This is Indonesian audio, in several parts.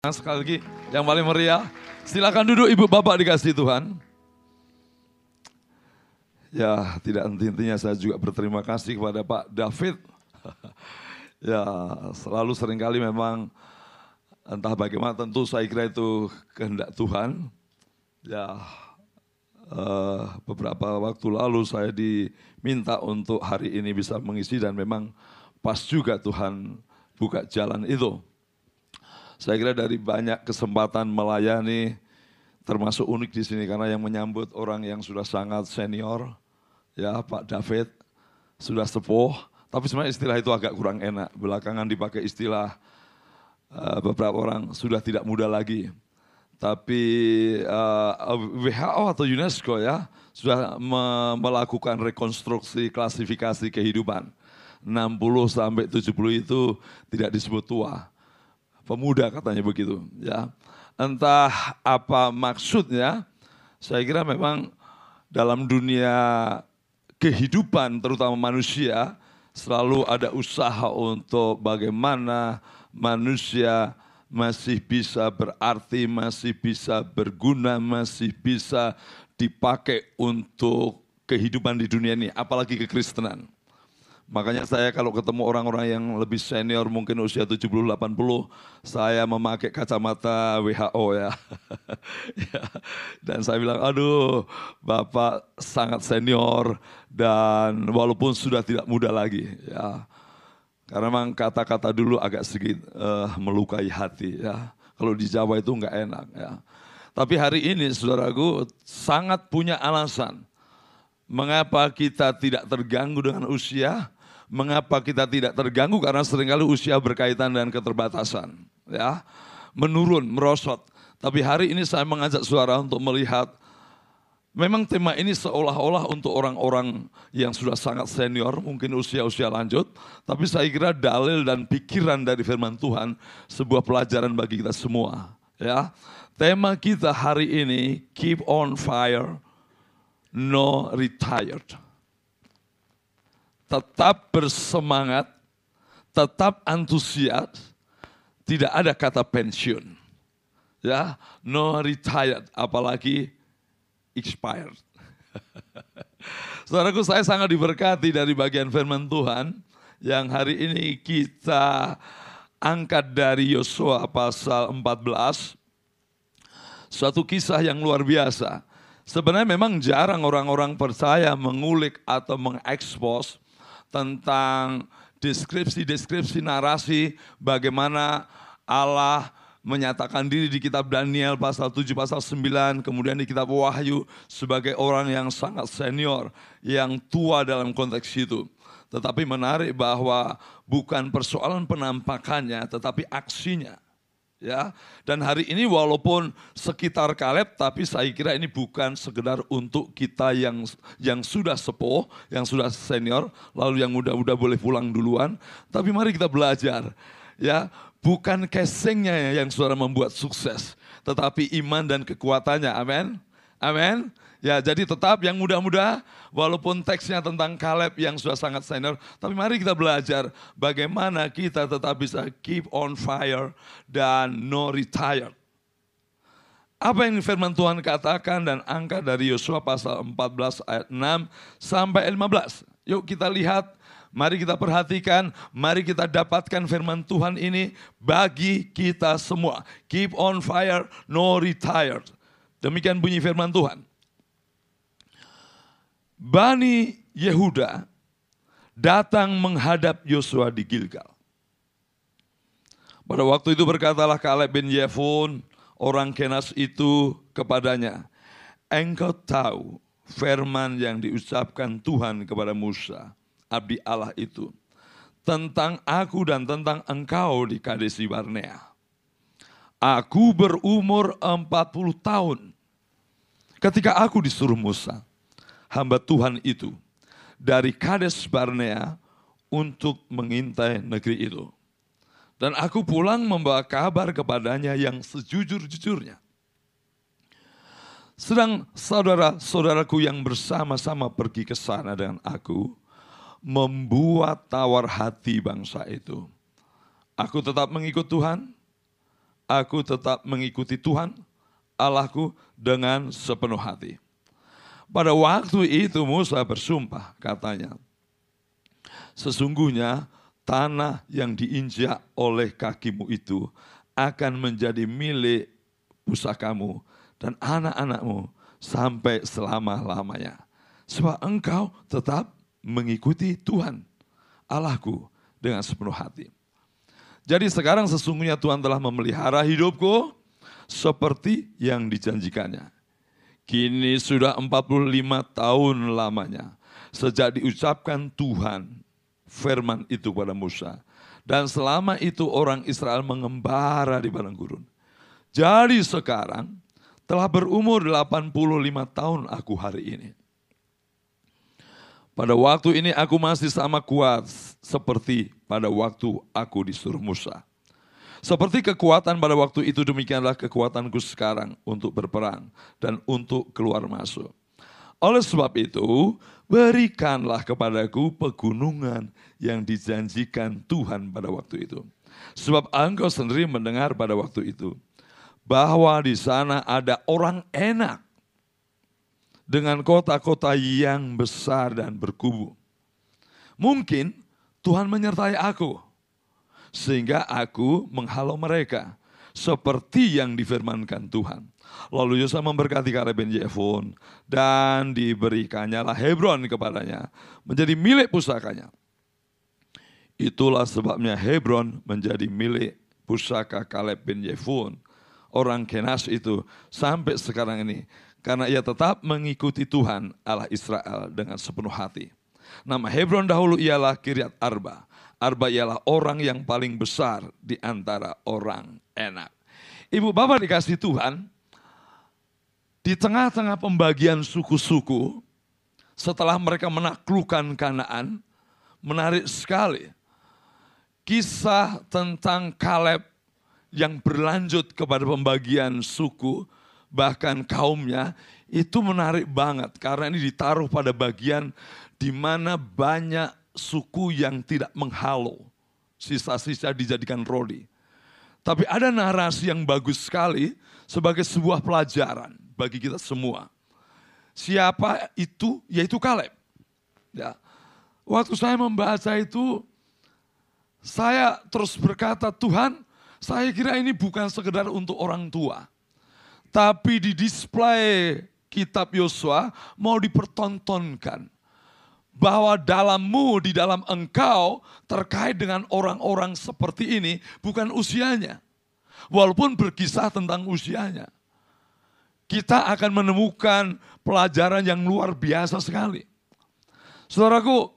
Sekali lagi yang paling meriah. Silakan duduk Ibu Bapak dikasih Tuhan. Ya, tidak henti-hentinya saya juga berterima kasih kepada Pak David. ya, selalu sering kali memang entah bagaimana tentu saya kira itu kehendak Tuhan. Ya, uh, beberapa waktu lalu saya diminta untuk hari ini bisa mengisi dan memang pas juga Tuhan buka jalan itu. Saya kira dari banyak kesempatan melayani, termasuk unik di sini karena yang menyambut orang yang sudah sangat senior, ya Pak David, sudah sepuh, tapi sebenarnya istilah itu agak kurang enak. Belakangan dipakai istilah uh, beberapa orang sudah tidak muda lagi. Tapi uh, eh, WHO atau UNESCO ya sudah me melakukan rekonstruksi klasifikasi kehidupan. 60 sampai 70 itu tidak disebut tua pemuda katanya begitu ya. Entah apa maksudnya, saya kira memang dalam dunia kehidupan terutama manusia selalu ada usaha untuk bagaimana manusia masih bisa berarti, masih bisa berguna, masih bisa dipakai untuk kehidupan di dunia ini, apalagi kekristenan. Makanya saya kalau ketemu orang-orang yang lebih senior mungkin usia 70 80 saya memakai kacamata WHO ya. ya. Dan saya bilang, "Aduh, Bapak sangat senior dan walaupun sudah tidak muda lagi ya." Karena memang kata-kata dulu agak sedikit uh, melukai hati ya. Kalau di Jawa itu enggak enak ya. Tapi hari ini saudaraku sangat punya alasan mengapa kita tidak terganggu dengan usia, Mengapa kita tidak terganggu? Karena sering kali usia berkaitan dengan keterbatasan. ya Menurun, merosot. Tapi hari ini saya mengajak suara untuk melihat Memang tema ini seolah-olah untuk orang-orang yang sudah sangat senior, mungkin usia-usia lanjut, tapi saya kira dalil dan pikiran dari firman Tuhan sebuah pelajaran bagi kita semua, ya. Tema kita hari ini keep on fire, no retired tetap bersemangat, tetap antusias, tidak ada kata pensiun. Ya, no retired, apalagi expired. Saudaraku, saya sangat diberkati dari bagian firman Tuhan yang hari ini kita angkat dari Yosua pasal 14. Suatu kisah yang luar biasa. Sebenarnya memang jarang orang-orang percaya mengulik atau mengekspos tentang deskripsi-deskripsi narasi bagaimana Allah menyatakan diri di kitab Daniel pasal 7 pasal 9 kemudian di kitab Wahyu sebagai orang yang sangat senior yang tua dalam konteks itu. Tetapi menarik bahwa bukan persoalan penampakannya tetapi aksinya ya. Dan hari ini walaupun sekitar Kaleb, tapi saya kira ini bukan sekedar untuk kita yang yang sudah sepuh, yang sudah senior, lalu yang muda-muda boleh pulang duluan. Tapi mari kita belajar, ya. Bukan casingnya yang saudara membuat sukses, tetapi iman dan kekuatannya. Amin. Amin. Ya, jadi tetap yang muda-muda, walaupun teksnya tentang Kaleb yang sudah sangat senior, tapi mari kita belajar bagaimana kita tetap bisa keep on fire dan no retire. Apa yang firman Tuhan katakan dan angka dari Yosua pasal 14 ayat 6 sampai 15. Yuk kita lihat, mari kita perhatikan, mari kita dapatkan firman Tuhan ini bagi kita semua. Keep on fire, no retire. Demikian bunyi firman Tuhan. Bani Yehuda datang menghadap Yosua di Gilgal. Pada waktu itu berkatalah Kaleb bin Yefun, orang Kenas itu kepadanya, Engkau tahu firman yang diucapkan Tuhan kepada Musa, abdi Allah itu, tentang aku dan tentang engkau di Kadesi Barnea. Aku berumur 40 tahun ketika aku disuruh Musa hamba Tuhan itu dari Kades Barnea untuk mengintai negeri itu. Dan aku pulang membawa kabar kepadanya yang sejujur-jujurnya. Sedang saudara-saudaraku yang bersama-sama pergi ke sana dengan aku, membuat tawar hati bangsa itu. Aku tetap mengikut Tuhan, aku tetap mengikuti Tuhan Allahku dengan sepenuh hati. Pada waktu itu Musa bersumpah katanya, sesungguhnya tanah yang diinjak oleh kakimu itu akan menjadi milik pusakamu dan anak-anakmu sampai selama-lamanya. Sebab engkau tetap mengikuti Tuhan Allahku dengan sepenuh hati. Jadi sekarang sesungguhnya Tuhan telah memelihara hidupku seperti yang dijanjikannya. Kini sudah 45 tahun lamanya sejak diucapkan Tuhan firman itu pada Musa. Dan selama itu orang Israel mengembara di padang gurun. Jadi sekarang telah berumur 85 tahun aku hari ini. Pada waktu ini aku masih sama kuat seperti pada waktu aku disuruh Musa. Seperti kekuatan pada waktu itu demikianlah kekuatanku sekarang untuk berperang dan untuk keluar masuk. Oleh sebab itu, berikanlah kepadaku pegunungan yang dijanjikan Tuhan pada waktu itu. Sebab engkau sendiri mendengar pada waktu itu bahwa di sana ada orang enak dengan kota-kota yang besar dan berkubu. Mungkin Tuhan menyertai aku sehingga aku menghalau mereka seperti yang difirmankan Tuhan. Lalu Yosua memberkati Kaleb bin Jefun dan diberikannya lah Hebron kepadanya menjadi milik pusakanya. Itulah sebabnya Hebron menjadi milik pusaka Kaleb bin Jefun. Orang Kenas itu sampai sekarang ini. Karena ia tetap mengikuti Tuhan Allah Israel dengan sepenuh hati. Nama Hebron dahulu ialah Kiryat Arba. Arba ialah orang yang paling besar di antara orang enak. Ibu bapak dikasih Tuhan, di tengah-tengah pembagian suku-suku, setelah mereka menaklukkan Kanaan, menarik sekali. Kisah tentang Kaleb yang berlanjut kepada pembagian suku, bahkan kaumnya, itu menarik banget karena ini ditaruh pada bagian di mana banyak suku yang tidak menghalau. Sisa-sisa dijadikan rodi. Tapi ada narasi yang bagus sekali sebagai sebuah pelajaran bagi kita semua. Siapa itu? Yaitu Kaleb. Ya. Waktu saya membaca itu, saya terus berkata, Tuhan, saya kira ini bukan sekedar untuk orang tua. Tapi di display kitab Yosua mau dipertontonkan. Bahwa dalammu, di dalam engkau terkait dengan orang-orang seperti ini bukan usianya. Walaupun berkisah tentang usianya kita akan menemukan pelajaran yang luar biasa sekali. Saudaraku,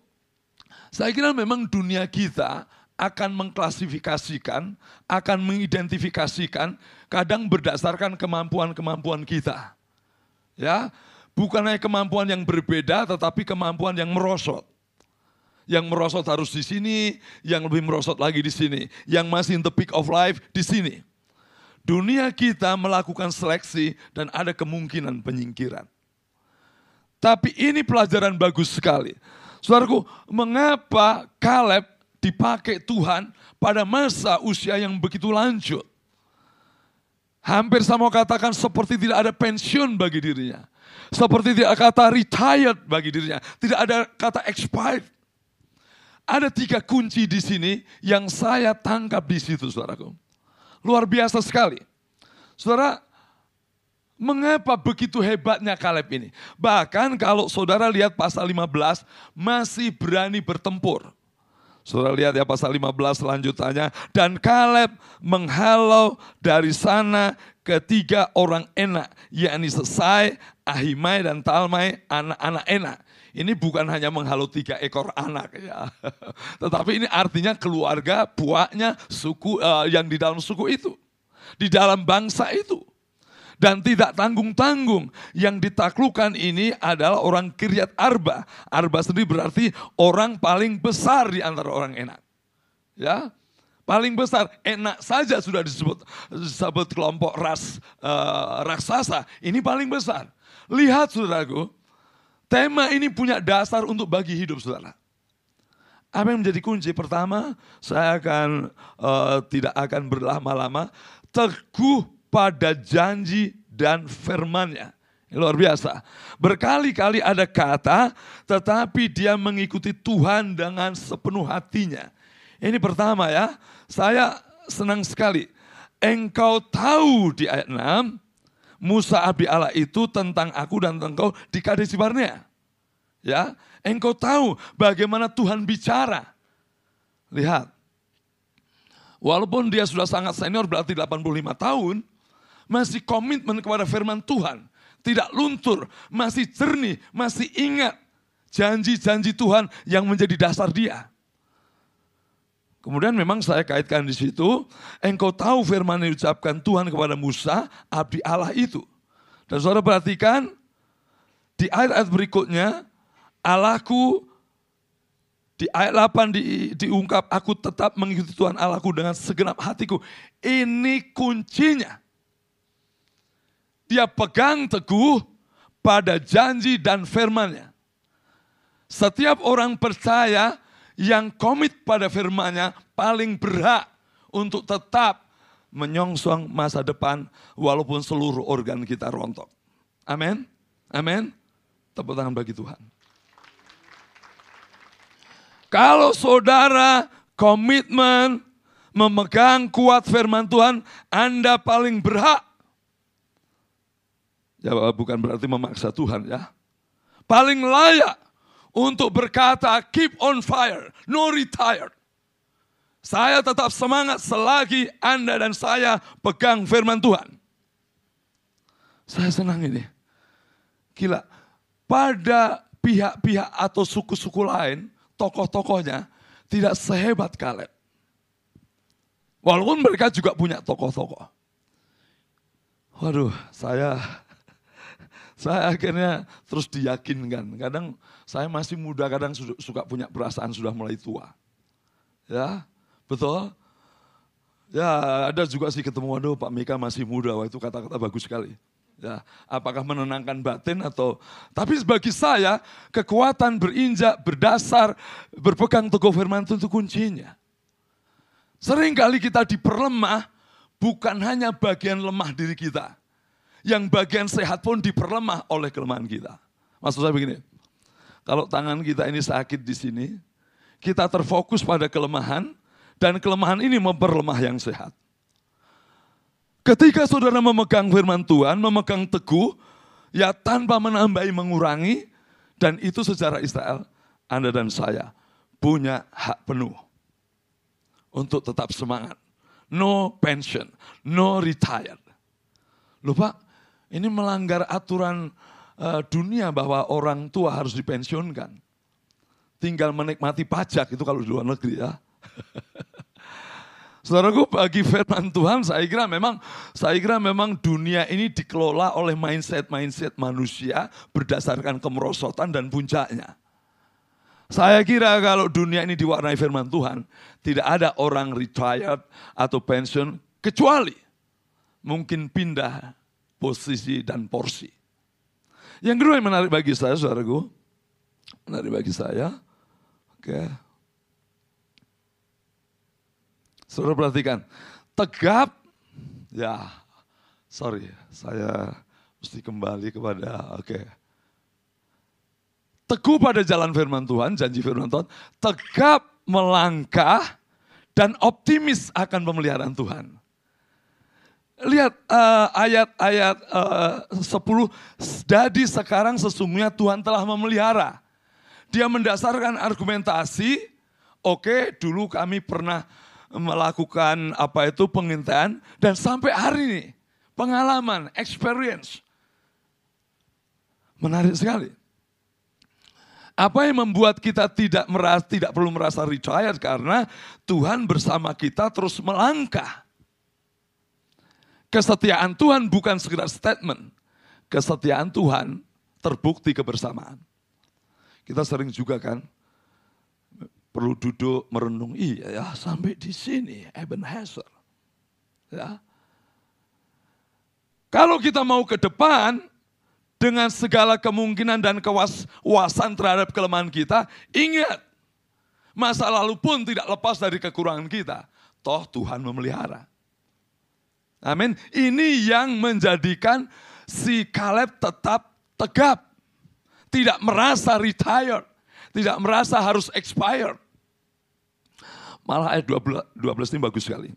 saya kira memang dunia kita akan mengklasifikasikan, akan mengidentifikasikan, kadang berdasarkan kemampuan-kemampuan kita. Ya, bukan hanya kemampuan yang berbeda, tetapi kemampuan yang merosot. Yang merosot harus di sini, yang lebih merosot lagi di sini, yang masih in the peak of life di sini dunia kita melakukan seleksi dan ada kemungkinan penyingkiran. Tapi ini pelajaran bagus sekali. Saudaraku, mengapa Kaleb dipakai Tuhan pada masa usia yang begitu lanjut? Hampir sama katakan seperti tidak ada pensiun bagi dirinya. Seperti tidak kata retired bagi dirinya. Tidak ada kata expired. Ada tiga kunci di sini yang saya tangkap di situ saudaraku. Luar biasa sekali. Saudara, mengapa begitu hebatnya Kaleb ini? Bahkan kalau saudara lihat pasal 15, masih berani bertempur. Saudara lihat ya pasal 15 lanjutannya. Dan Kaleb menghalau dari sana ketiga orang enak. yakni Sesai, Ahimai dan Talmai anak-anak enak. Ini bukan hanya menghalau tiga ekor anak ya. Tetapi ini artinya keluarga, buahnya, suku uh, yang di dalam suku itu. Di dalam bangsa itu. Dan tidak tanggung-tanggung. Yang ditaklukkan ini adalah orang Kiryat Arba. Arba sendiri berarti orang paling besar di antara orang enak. Ya, paling besar. Enak saja sudah disebut disebut kelompok ras uh, raksasa. Ini paling besar. Lihat saudaraku, Tema ini punya dasar untuk bagi hidup saudara. Apa yang menjadi kunci? Pertama, saya akan uh, tidak akan berlama-lama. teguh pada janji dan firman-Nya. Luar biasa. Berkali-kali ada kata, tetapi dia mengikuti Tuhan dengan sepenuh hatinya. Ini pertama ya, saya senang sekali. Engkau tahu di ayat 6, Musa abdi Allah itu tentang aku dan tentang engkau di Kades Barnea. Ya, engkau tahu bagaimana Tuhan bicara. Lihat. Walaupun dia sudah sangat senior berarti 85 tahun, masih komitmen kepada firman Tuhan tidak luntur, masih jernih, masih ingat janji-janji Tuhan yang menjadi dasar dia. Kemudian memang saya kaitkan di situ, engkau tahu firman yang diucapkan Tuhan kepada Musa, abdi Allah itu. Dan saudara perhatikan, di ayat-ayat berikutnya, Allahku di ayat 8 di, diungkap, aku tetap mengikuti Tuhan Allahku dengan segenap hatiku. Ini kuncinya dia pegang teguh pada janji dan firmannya. Setiap orang percaya yang komit pada firmannya paling berhak untuk tetap menyongsong masa depan walaupun seluruh organ kita rontok. Amin. Amin. Tepuk tangan bagi Tuhan. Kalau saudara komitmen memegang kuat firman Tuhan, Anda paling berhak Ya bukan berarti memaksa Tuhan ya. Paling layak untuk berkata keep on fire, no retired. Saya tetap semangat selagi Anda dan saya pegang firman Tuhan. Saya senang ini. Gila, pada pihak-pihak atau suku-suku lain, tokoh-tokohnya tidak sehebat Kaleb. Walaupun mereka juga punya tokoh-tokoh. Waduh, saya saya akhirnya terus diyakinkan. Kadang saya masih muda, kadang suka punya perasaan sudah mulai tua. Ya, betul? Ya, ada juga sih ketemu, waduh Pak Mika masih muda, wah itu kata-kata bagus sekali. Ya, apakah menenangkan batin atau tapi bagi saya kekuatan berinjak berdasar berpegang teguh firman itu kuncinya. Seringkali kita diperlemah bukan hanya bagian lemah diri kita, yang bagian sehat pun diperlemah oleh kelemahan kita. Maksud saya begini, kalau tangan kita ini sakit di sini, kita terfokus pada kelemahan, dan kelemahan ini memperlemah yang sehat. Ketika saudara memegang firman Tuhan, memegang teguh, ya tanpa menambahi, mengurangi, dan itu secara Israel, Anda dan saya punya hak penuh untuk tetap semangat. No pension, no retired. Lupa, ini melanggar aturan uh, dunia bahwa orang tua harus dipensiunkan. Tinggal menikmati pajak itu kalau di luar negeri ya. Saudaraku bagi firman Tuhan saya kira memang saya kira memang dunia ini dikelola oleh mindset-mindset manusia berdasarkan kemerosotan dan puncaknya. Saya kira kalau dunia ini diwarnai firman Tuhan, tidak ada orang retired atau pensiun kecuali mungkin pindah posisi dan porsi. Yang kedua yang menarik bagi saya, saudaraku, menarik bagi saya, oke. Saudara perhatikan, tegap, ya, sorry, saya mesti kembali kepada, oke. Teguh pada jalan firman Tuhan, janji firman Tuhan, tegap melangkah dan optimis akan pemeliharaan Tuhan. Lihat uh, ayat-ayat uh, 10, jadi sekarang sesungguhnya Tuhan telah memelihara. Dia mendasarkan argumentasi, oke okay, dulu kami pernah melakukan apa itu pengintaian dan sampai hari ini pengalaman, experience. Menarik sekali. Apa yang membuat kita tidak merasa, tidak perlu merasa retired karena Tuhan bersama kita terus melangkah. Kesetiaan Tuhan bukan sekedar statement. Kesetiaan Tuhan terbukti kebersamaan. Kita sering juga kan perlu duduk merenung, iya ya sampai di sini Ebenezer. Ya. Kalau kita mau ke depan dengan segala kemungkinan dan kewasan terhadap kelemahan kita, ingat masa lalu pun tidak lepas dari kekurangan kita. Toh Tuhan memelihara. Amin. Ini yang menjadikan si Kaleb tetap tegap. Tidak merasa retired. Tidak merasa harus expired. Malah ayat 12, 12 ini bagus sekali.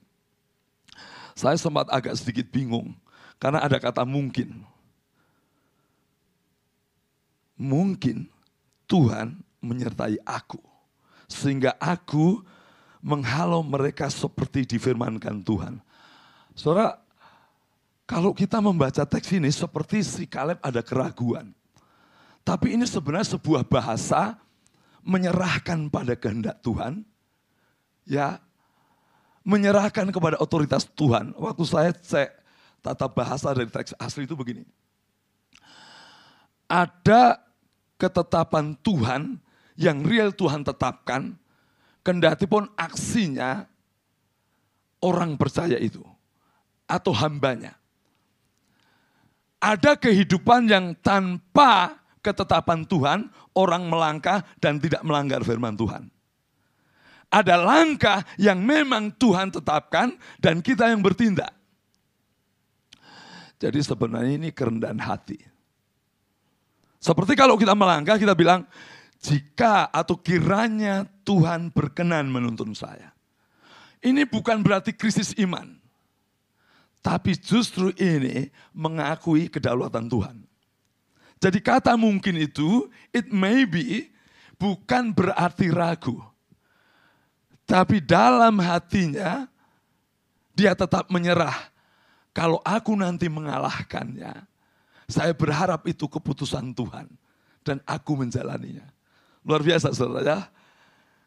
Saya sempat agak sedikit bingung. Karena ada kata mungkin. Mungkin Tuhan menyertai aku. Sehingga aku menghalau mereka seperti difirmankan Tuhan. Saudara, kalau kita membaca teks ini seperti si Kaleb ada keraguan. Tapi ini sebenarnya sebuah bahasa menyerahkan pada kehendak Tuhan. Ya, menyerahkan kepada otoritas Tuhan. Waktu saya cek tata bahasa dari teks asli itu begini. Ada ketetapan Tuhan yang real Tuhan tetapkan, kendati pun aksinya orang percaya itu atau hambanya ada kehidupan yang tanpa ketetapan Tuhan, orang melangkah dan tidak melanggar firman Tuhan. Ada langkah yang memang Tuhan tetapkan dan kita yang bertindak. Jadi sebenarnya ini kerendahan hati. Seperti kalau kita melangkah, kita bilang, jika atau kiranya Tuhan berkenan menuntun saya. Ini bukan berarti krisis iman. Tapi justru ini mengakui kedaulatan Tuhan. Jadi kata mungkin itu, it may be, bukan berarti ragu. Tapi dalam hatinya, dia tetap menyerah. Kalau aku nanti mengalahkannya, saya berharap itu keputusan Tuhan. Dan aku menjalaninya. Luar biasa saudara ya.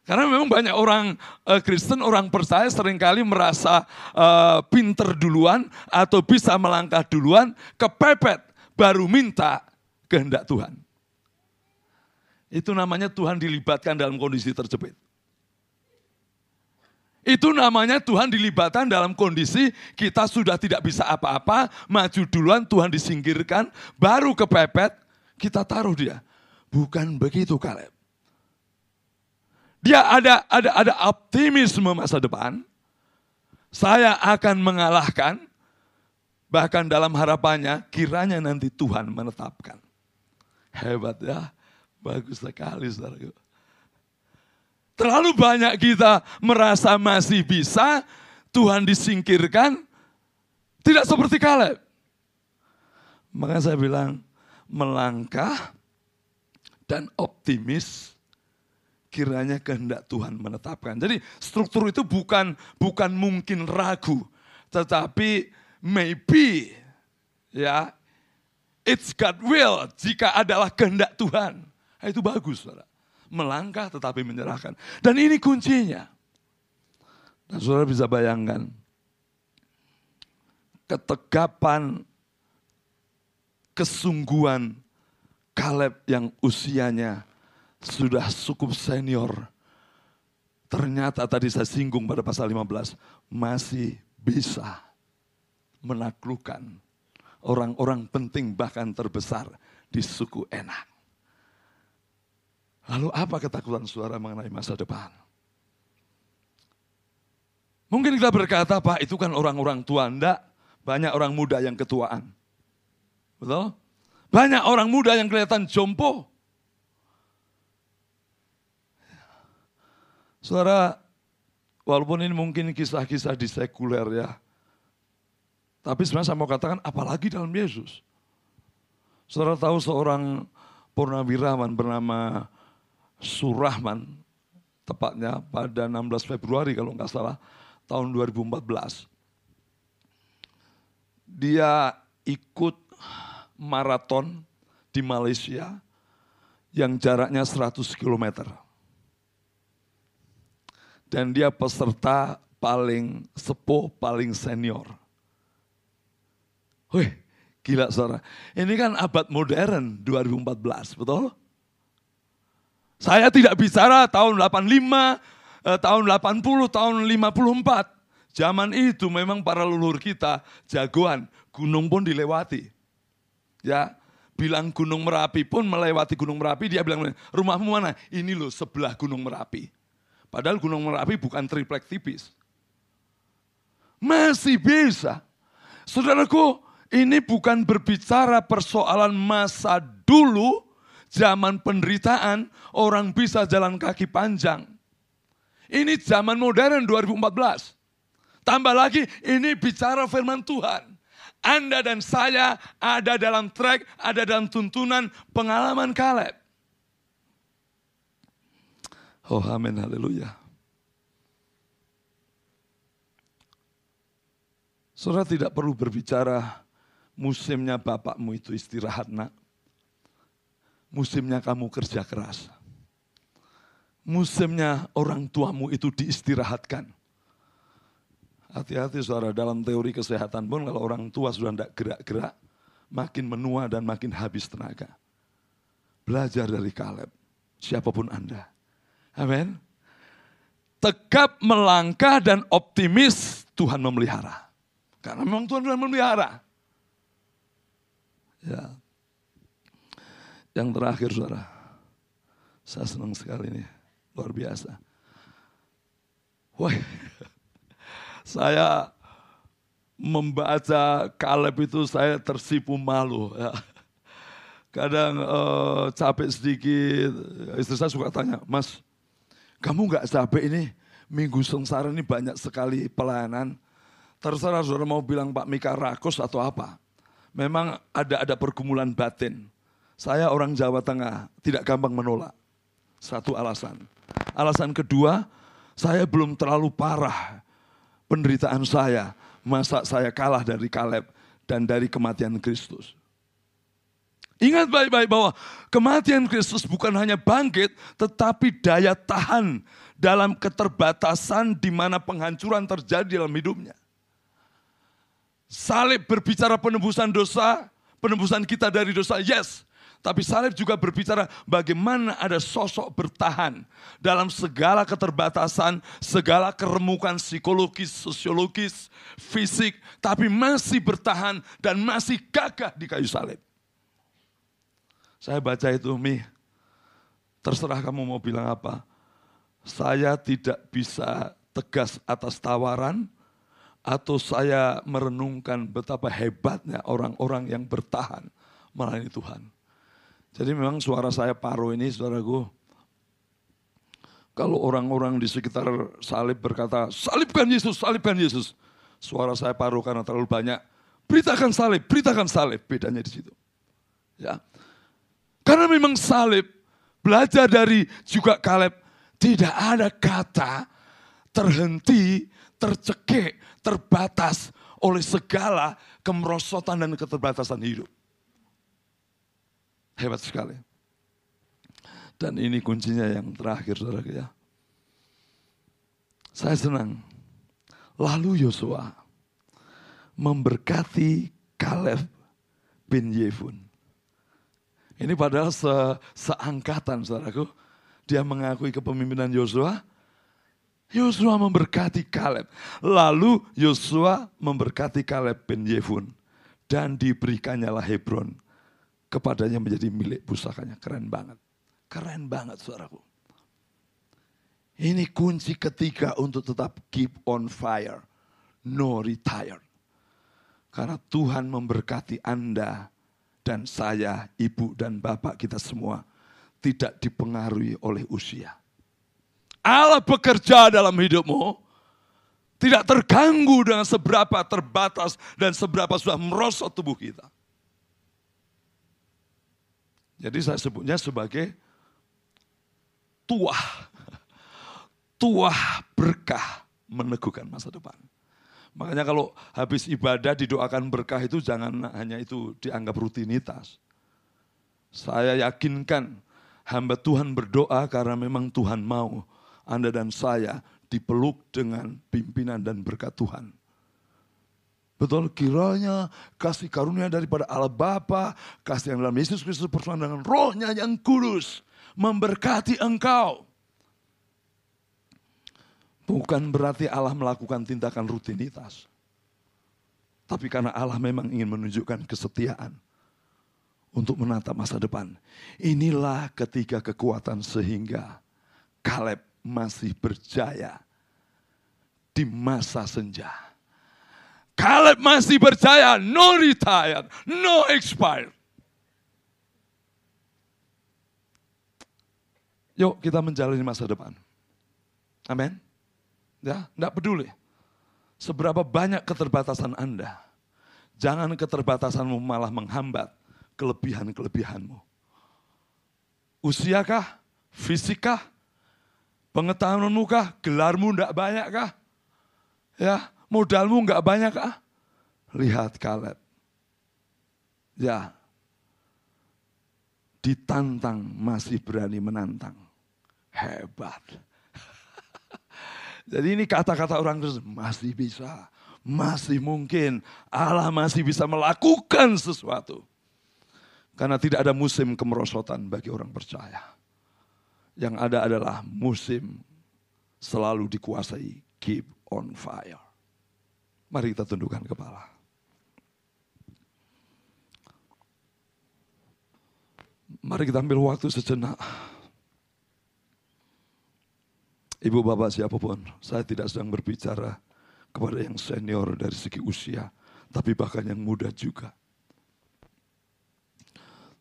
Karena memang banyak orang uh, Kristen, orang percaya sering kali merasa uh, pinter duluan atau bisa melangkah duluan, kepepet, baru minta kehendak Tuhan. Itu namanya Tuhan dilibatkan dalam kondisi terjepit. Itu namanya Tuhan dilibatkan dalam kondisi kita sudah tidak bisa apa-apa, maju duluan Tuhan disingkirkan, baru kepepet, kita taruh dia. Bukan begitu Kaleb. Dia ada ada ada optimisme masa depan. Saya akan mengalahkan. Bahkan dalam harapannya kiranya nanti Tuhan menetapkan. Hebat ya. Bagus sekali saudara. Terlalu banyak kita merasa masih bisa, Tuhan disingkirkan, tidak seperti Kaleb. Makanya saya bilang, melangkah dan optimis kiranya kehendak Tuhan menetapkan. Jadi struktur itu bukan bukan mungkin ragu, tetapi maybe ya it's God will jika adalah kehendak Tuhan. Nah, itu bagus, saudara. Melangkah tetapi menyerahkan. Dan ini kuncinya. Dan saudara bisa bayangkan ketegapan, kesungguhan Kaleb yang usianya sudah cukup senior. Ternyata tadi saya singgung pada pasal 15, masih bisa menaklukkan orang-orang penting bahkan terbesar di suku enak. Lalu apa ketakutan suara mengenai masa depan? Mungkin kita berkata, Pak itu kan orang-orang tua. Enggak, banyak orang muda yang ketuaan. Betul? Banyak orang muda yang kelihatan jompo. Saudara, walaupun ini mungkin kisah-kisah di sekuler ya. Tapi sebenarnya saya mau katakan apalagi dalam Yesus. Saudara tahu seorang purnawirawan bernama Surahman, tepatnya pada 16 Februari kalau nggak salah, tahun 2014. Dia ikut maraton di Malaysia yang jaraknya 100 kilometer dan dia peserta paling sepuh, paling senior. Wih, gila saudara. Ini kan abad modern 2014, betul? Saya tidak bicara tahun 85, eh, tahun 80, tahun 54. Zaman itu memang para leluhur kita jagoan, gunung pun dilewati. Ya, bilang Gunung Merapi pun melewati Gunung Merapi, dia bilang, rumahmu mana? Ini loh sebelah Gunung Merapi. Padahal Gunung Merapi bukan triplek tipis. Masih bisa. Saudaraku, ini bukan berbicara persoalan masa dulu, zaman penderitaan, orang bisa jalan kaki panjang. Ini zaman modern 2014. Tambah lagi, ini bicara firman Tuhan. Anda dan saya ada dalam track, ada dalam tuntunan pengalaman Kaleb. Oh amin, haleluya. Saudara tidak perlu berbicara musimnya bapakmu itu istirahat nak. Musimnya kamu kerja keras. Musimnya orang tuamu itu diistirahatkan. Hati-hati saudara, dalam teori kesehatan pun kalau orang tua sudah tidak gerak-gerak, makin menua dan makin habis tenaga. Belajar dari Kaleb, siapa pun Anda. Amin. Tegap melangkah dan optimis Tuhan memelihara. Karena memang Tuhan sudah memelihara. Ya. Yang terakhir saudara, saya senang sekali ini, luar biasa. Wah, saya membaca Kaleb itu saya tersipu malu. Ya. Kadang uh, capek sedikit, istri saya suka tanya, Mas, kamu nggak capek ini? Minggu sengsara ini banyak sekali pelayanan. Terserah saudara mau bilang Pak Mika rakus atau apa. Memang ada ada pergumulan batin. Saya orang Jawa Tengah, tidak gampang menolak. Satu alasan. Alasan kedua, saya belum terlalu parah penderitaan saya, masa saya kalah dari Kaleb dan dari kematian Kristus. Ingat baik-baik bahwa kematian Kristus bukan hanya bangkit, tetapi daya tahan dalam keterbatasan di mana penghancuran terjadi dalam hidupnya. Salib berbicara penebusan dosa, penebusan kita dari dosa, yes. Tapi salib juga berbicara bagaimana ada sosok bertahan dalam segala keterbatasan, segala keremukan psikologis, sosiologis, fisik, tapi masih bertahan dan masih gagah di kayu salib. Saya baca itu, Mi, terserah kamu mau bilang apa. Saya tidak bisa tegas atas tawaran, atau saya merenungkan betapa hebatnya orang-orang yang bertahan melayani Tuhan. Jadi memang suara saya paru ini saudaraku. Kalau orang-orang di sekitar salib berkata, salibkan Yesus, salibkan Yesus. Suara saya paru karena terlalu banyak. Beritakan salib, beritakan salib. Bedanya di situ. Ya. Karena memang salib, belajar dari juga Kaleb, tidak ada kata terhenti, tercekik, terbatas oleh segala kemerosotan dan keterbatasan hidup. Hebat sekali. Dan ini kuncinya yang terakhir saudara ya. Saya senang. Lalu Yosua memberkati Kaleb bin Yefun. Ini padahal se seangkatan saudaraku. Dia mengakui kepemimpinan Yosua. Yosua memberkati Kaleb. Lalu Yosua memberkati Kaleb bin Yefun. Dan diberikannya lah Hebron kepadanya menjadi milik pusakanya. Keren banget. Keren banget saudaraku. Ini kunci ketiga untuk tetap keep on fire. No retire. Karena Tuhan memberkati Anda dan saya, ibu dan bapak kita semua tidak dipengaruhi oleh usia. Allah bekerja dalam hidupmu, tidak terganggu dengan seberapa terbatas dan seberapa sudah merosot tubuh kita. Jadi saya sebutnya sebagai tuah. Tuah berkah meneguhkan masa depan. Makanya kalau habis ibadah didoakan berkah itu jangan hanya itu dianggap rutinitas. Saya yakinkan hamba Tuhan berdoa karena memang Tuhan mau Anda dan saya dipeluk dengan pimpinan dan berkat Tuhan. Betul kiranya kasih karunia daripada Allah Bapa, kasih yang dalam Yesus Kristus bersama dengan rohnya yang kudus. Memberkati engkau. Bukan berarti Allah melakukan tindakan rutinitas. Tapi karena Allah memang ingin menunjukkan kesetiaan untuk menatap masa depan. Inilah ketiga kekuatan sehingga Kaleb masih berjaya di masa senja Caleb masih berjaya, no retired, no expired. Yuk kita menjalani masa depan. Amin. Ya, enggak peduli. Seberapa banyak keterbatasan Anda. Jangan keterbatasanmu malah menghambat kelebihan-kelebihanmu. Usiakah? Fisikkah? Pengetahuanmu kah? Gelarmu enggak banyak kah? Ya, modalmu enggak banyak kah? Lihat Kaleb. Ya, ditantang masih berani menantang. Hebat. Jadi ini kata-kata orang Kristen masih bisa, masih mungkin Allah masih bisa melakukan sesuatu. Karena tidak ada musim kemerosotan bagi orang percaya. Yang ada adalah musim selalu dikuasai keep on fire. Mari kita tundukkan kepala. Mari kita ambil waktu sejenak. Ibu bapak siapa pun, saya tidak sedang berbicara kepada yang senior dari segi usia, tapi bahkan yang muda juga.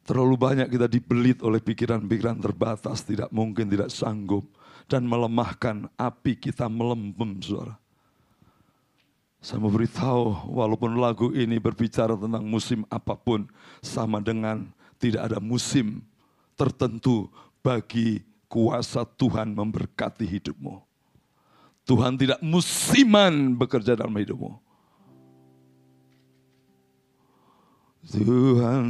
Terlalu banyak kita dibelit oleh pikiran-pikiran terbatas, tidak mungkin, tidak sanggup, dan melemahkan api kita melempem, saudara. Saya mau beritahu, walaupun lagu ini berbicara tentang musim apa pun, sama dengan tidak ada musim tertentu bagi kuasa Tuhan memberkati hidupmu. Tuhan tidak musiman bekerja dalam hidupmu. Tuhan